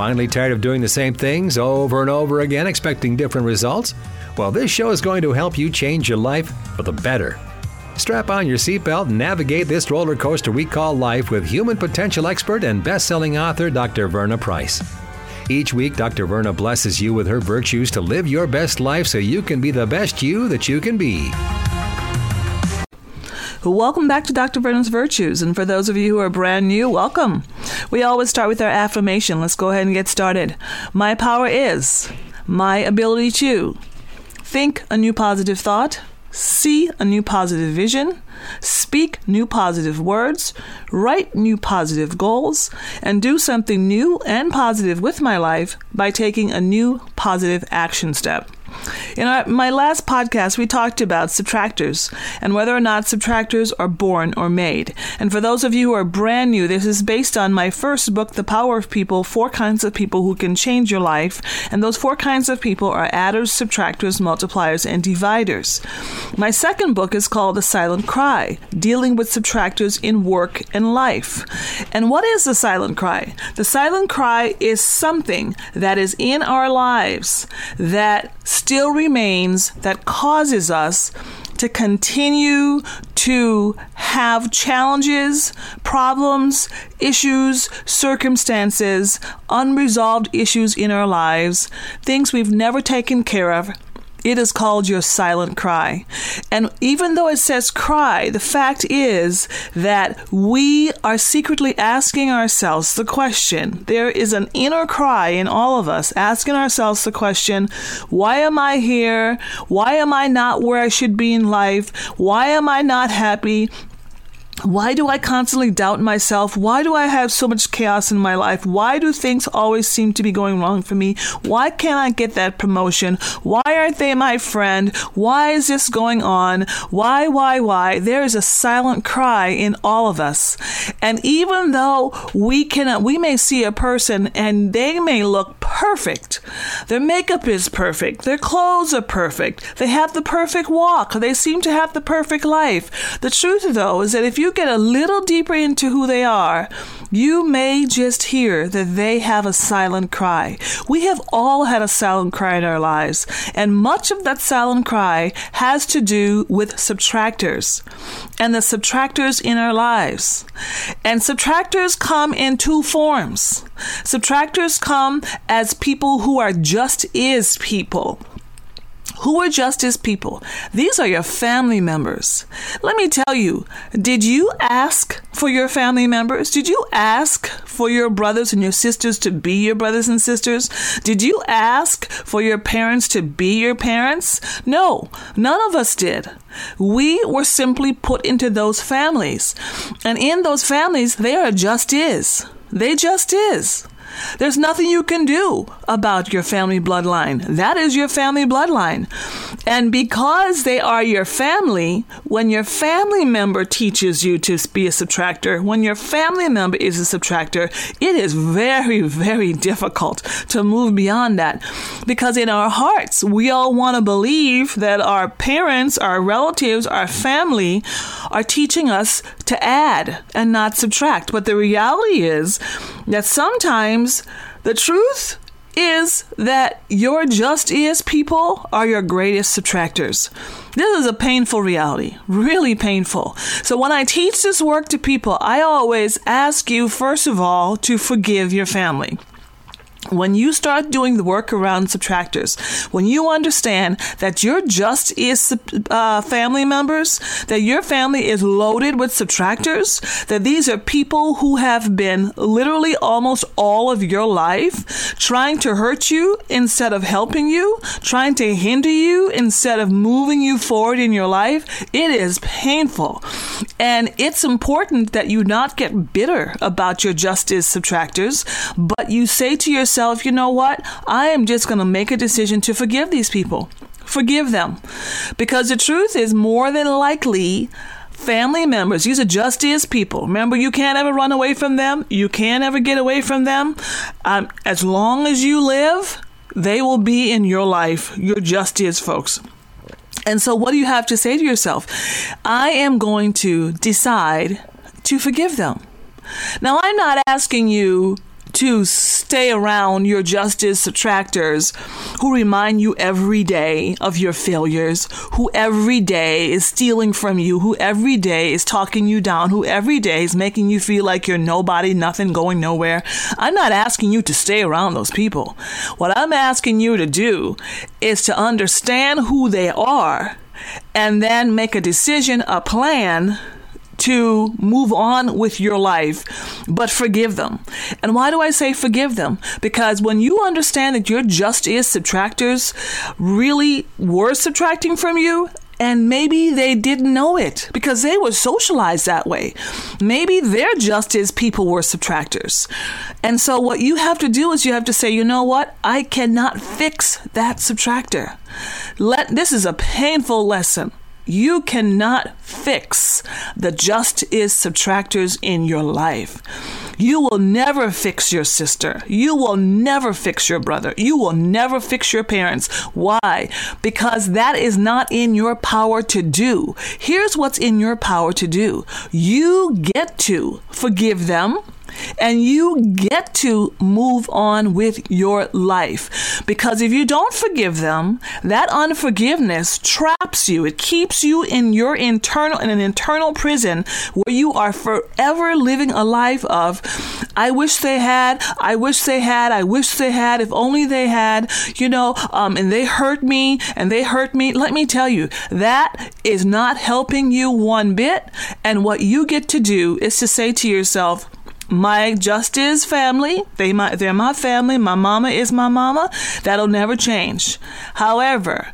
Finally tired of doing the same things over and over again, expecting different results? Well, this show is going to help you change your life for the better. Strap on your seatbelt and navigate this roller coaster we call life with human potential expert and best selling author Dr. Verna Price. Each week, Dr. Verna blesses you with her virtues to live your best life so you can be the best you that you can be. Welcome back to Dr. Verna's Virtues. And for those of you who are brand new, welcome. We always start with our affirmation. Let's go ahead and get started. My power is my ability to think a new positive thought, see a new positive vision, speak new positive words, write new positive goals, and do something new and positive with my life by taking a new positive action step. In our, my last podcast, we talked about subtractors and whether or not subtractors are born or made. And for those of you who are brand new, this is based on my first book, The Power of People Four Kinds of People Who Can Change Your Life. And those four kinds of people are adders, subtractors, multipliers, and dividers. My second book is called The Silent Cry Dealing with Subtractors in Work and Life. And what is the silent cry? The silent cry is something that is in our lives that still remains that causes us to continue to have challenges, problems, issues, circumstances, unresolved issues in our lives, things we've never taken care of, it is called your silent cry. And even though it says cry, the fact is that we are secretly asking ourselves the question. There is an inner cry in all of us asking ourselves the question why am I here? Why am I not where I should be in life? Why am I not happy? Why do I constantly doubt myself? Why do I have so much chaos in my life? Why do things always seem to be going wrong for me? Why can't I get that promotion? Why aren't they my friend? Why is this going on? Why, why, why? There is a silent cry in all of us. And even though we can, we may see a person and they may look perfect. Their makeup is perfect. Their clothes are perfect. They have the perfect walk. They seem to have the perfect life. The truth, though, is that if you get a little deeper into who they are, you may just hear that they have a silent cry. We have all had a silent cry in our lives, and much of that silent cry has to do with subtractors and the subtractors in our lives. And subtractors come in two forms. Subtractors come as people who are just is people who are just as people. These are your family members. Let me tell you, did you ask for your family members? Did you ask for your brothers and your sisters to be your brothers and sisters? Did you ask for your parents to be your parents? No, none of us did. We were simply put into those families. And in those families, they are just is. They just is. There's nothing you can do about your family bloodline. That is your family bloodline. And because they are your family, when your family member teaches you to be a subtractor, when your family member is a subtractor, it is very, very difficult to move beyond that. Because in our hearts, we all want to believe that our parents, our relatives, our family are teaching us to add and not subtract. But the reality is that sometimes the truth is that your just is people are your greatest subtractors. This is a painful reality, really painful. So when I teach this work to people, I always ask you, first of all, to forgive your family when you start doing the work around subtractors, when you understand that your just is uh, family members, that your family is loaded with subtractors, that these are people who have been literally almost all of your life trying to hurt you instead of helping you, trying to hinder you instead of moving you forward in your life, it is painful. And it's important that you not get bitter about your just is subtractors, but you say to yourself, yourself, you know what? I am just going to make a decision to forgive these people. Forgive them. Because the truth is, more than likely, family members, these are just as people. Remember, you can't ever run away from them. You can't ever get away from them. Um, as long as you live, they will be in your life. You're just as folks. And so, what do you have to say to yourself? I am going to decide to forgive them. Now, I'm not asking you to stay around your justice subtractors who remind you every day of your failures, who every day is stealing from you, who every day is talking you down, who every day is making you feel like you're nobody, nothing, going nowhere. I'm not asking you to stay around those people. What I'm asking you to do is to understand who they are and then make a decision, a plan to move on with your life, but forgive them. And why do I say forgive them? Because when you understand that your just is subtractors really were subtracting from you, and maybe they didn't know it because they were socialized that way. Maybe their just is people were subtractors. And so what you have to do is you have to say, you know what? I cannot fix that subtractor. Let this is a painful lesson. You cannot fix the just is subtractors in your life. You will never fix your sister. You will never fix your brother. You will never fix your parents. Why? Because that is not in your power to do. Here's what's in your power to do you get to forgive them and you get to move on with your life. Because if you don't forgive them, that unforgiveness traps you. It keeps you in your internal in an internal prison where you are forever living a life of I wish they had, I wish they had, I wish they had, if only they had, you know, um, and they hurt me and they hurt me. Let me tell you, that is not helping you one bit. And what you get to do is to say to yourself, my just is family. They my they're my family. My mama is my mama. That'll never change. However,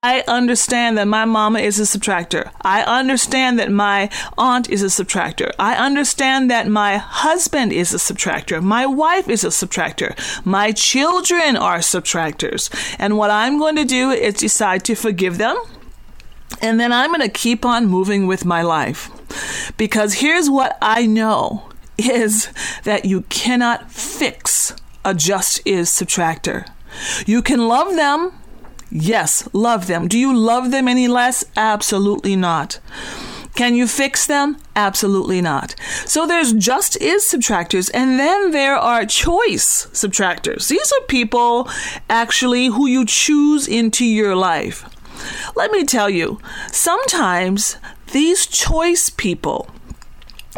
I understand that my mama is a subtractor. I understand that my aunt is a subtractor. I understand that my husband is a subtractor. My wife is a subtractor. My children are subtractors. And what I'm going to do is decide to forgive them. And then I'm going to keep on moving with my life. Because here's what I know is that you cannot fix a just is subtractor. You can love them. Yes, love them. Do you love them any less? Absolutely not. Can you fix them? Absolutely not. So there's just is subtractors, and then there are choice subtractors. These are people actually who you choose into your life. Let me tell you, sometimes these choice people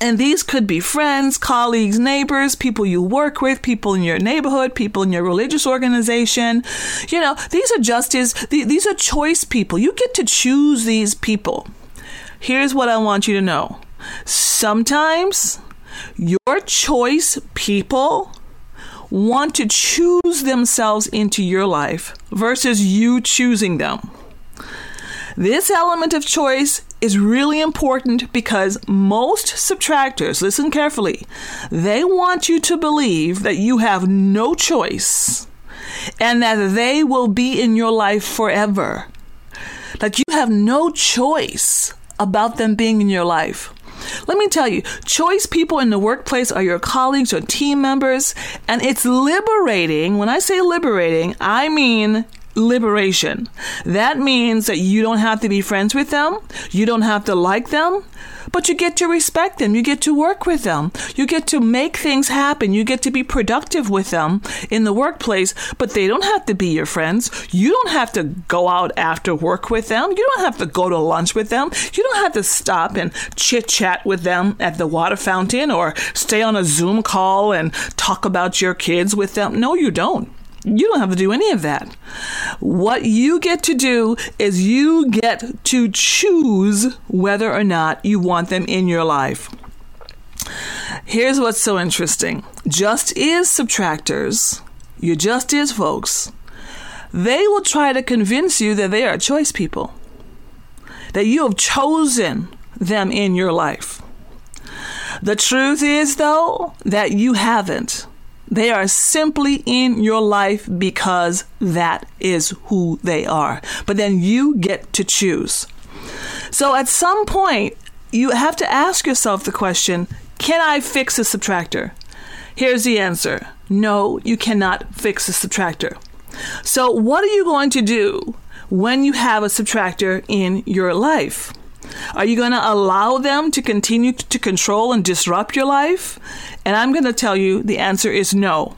and these could be friends, colleagues, neighbors, people you work with, people in your neighborhood, people in your religious organization. You know, these are just as, these are choice people. You get to choose these people. Here's what I want you to know sometimes your choice people want to choose themselves into your life versus you choosing them. This element of choice is really important because most subtractors, listen carefully, they want you to believe that you have no choice and that they will be in your life forever. That you have no choice about them being in your life. Let me tell you, choice people in the workplace are your colleagues or team members, and it's liberating. When I say liberating, I mean liberation. That means that you don't have to be friends with them, you don't have to like them, but you get to respect them, you get to work with them, you get to make things happen, you get to be productive with them in the workplace, but they don't have to be your friends. You don't have to go out after work with them, you don't have to go to lunch with them, you don't have to stop and chit chat with them at the water fountain or stay on a Zoom call and talk about your kids with them. No, you don't. You don't have to do any of that. What you get to do is you get to choose whether or not you want them in your life. Here's what's so interesting just is subtractors, you just is folks, they will try to convince you that they are choice people, that you have chosen them in your life. The truth is, though, that you haven't. They are simply in your life because that is who they are. But then you get to choose. So at some point, you have to ask yourself the question can I fix a subtractor? Here's the answer no, you cannot fix a subtractor. So, what are you going to do when you have a subtractor in your life? Are you going to allow them to continue to control and disrupt your life? And I'm going to tell you the answer is no.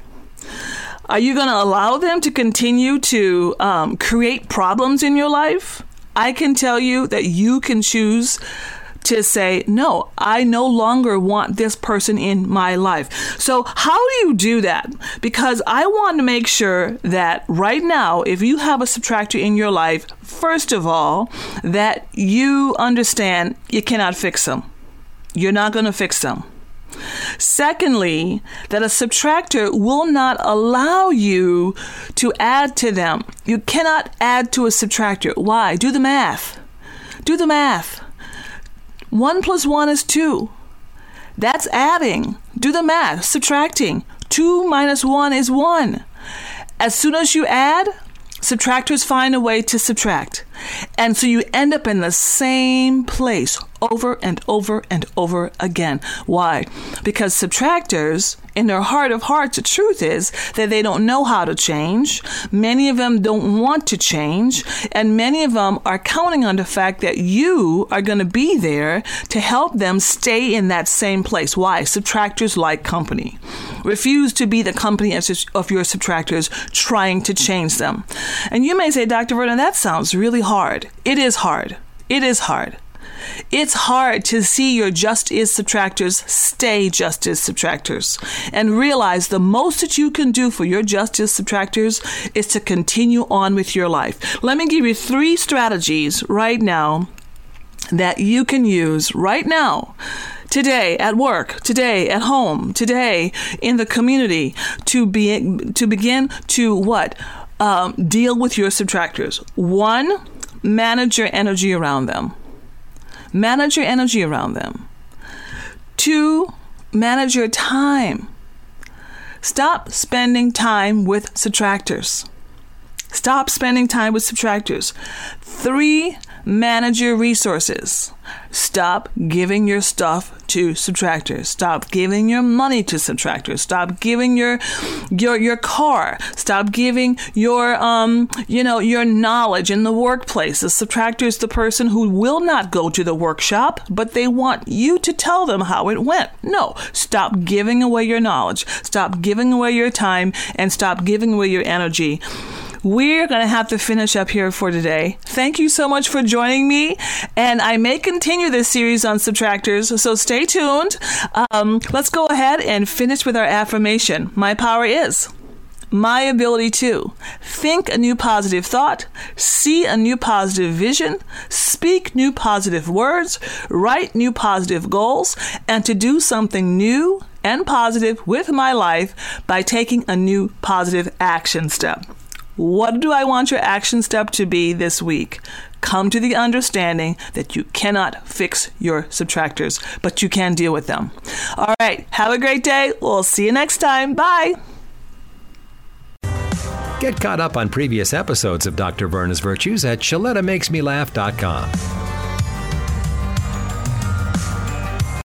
Are you going to allow them to continue to um, create problems in your life? I can tell you that you can choose to say, no, I no longer want this person in my life. So, how do you do that? Because I want to make sure that right now, if you have a subtractor in your life, first of all, that you understand you cannot fix them. You're not going to fix them. Secondly, that a subtractor will not allow you to add to them. You cannot add to a subtractor. Why? Do the math. Do the math. 1 plus 1 is 2. That's adding. Do the math. Subtracting. 2 minus 1 is 1. As soon as you add, subtractors find a way to subtract. And so you end up in the same place over and over and over again. Why? Because subtractors, in their heart of hearts, the truth is that they don't know how to change. Many of them don't want to change. And many of them are counting on the fact that you are going to be there to help them stay in that same place. Why? Subtractors like company. Refuse to be the company of your subtractors trying to change them. And you may say, Dr. Verna, that sounds really hard. It is hard. It is hard. It's hard to see your just is subtractors stay just is subtractors and realize the most that you can do for your just is subtractors is to continue on with your life. Let me give you three strategies right now that you can use right now today at work, today at home, today in the community to be to begin to what um, deal with your subtractors. One, manage your energy around them. Manage your energy around them. Two, manage your time. Stop spending time with subtractors. Stop spending time with subtractors. Three, manage your resources. Stop giving your stuff to subtractors. Stop giving your money to subtractors. Stop giving your your your car. Stop giving your um you know your knowledge in the workplace. The subtractor is the person who will not go to the workshop, but they want you to tell them how it went. No, stop giving away your knowledge. Stop giving away your time and stop giving away your energy we're going to have to finish up here for today. Thank you so much for joining me. And I may continue this series on subtractors, so stay tuned. Um, let's go ahead and finish with our affirmation. My power is my ability to think a new positive thought, see a new positive vision, speak new positive words, write new positive goals, and to do something new and positive with my life by taking a new positive action step. What do I want your action step to be this week? Come to the understanding that you cannot fix your subtractors, but you can deal with them. All right, have a great day. We'll see you next time. Bye. Get caught up on previous episodes of Dr. Verna's Virtues at ShalettaMakesMeLaugh.com.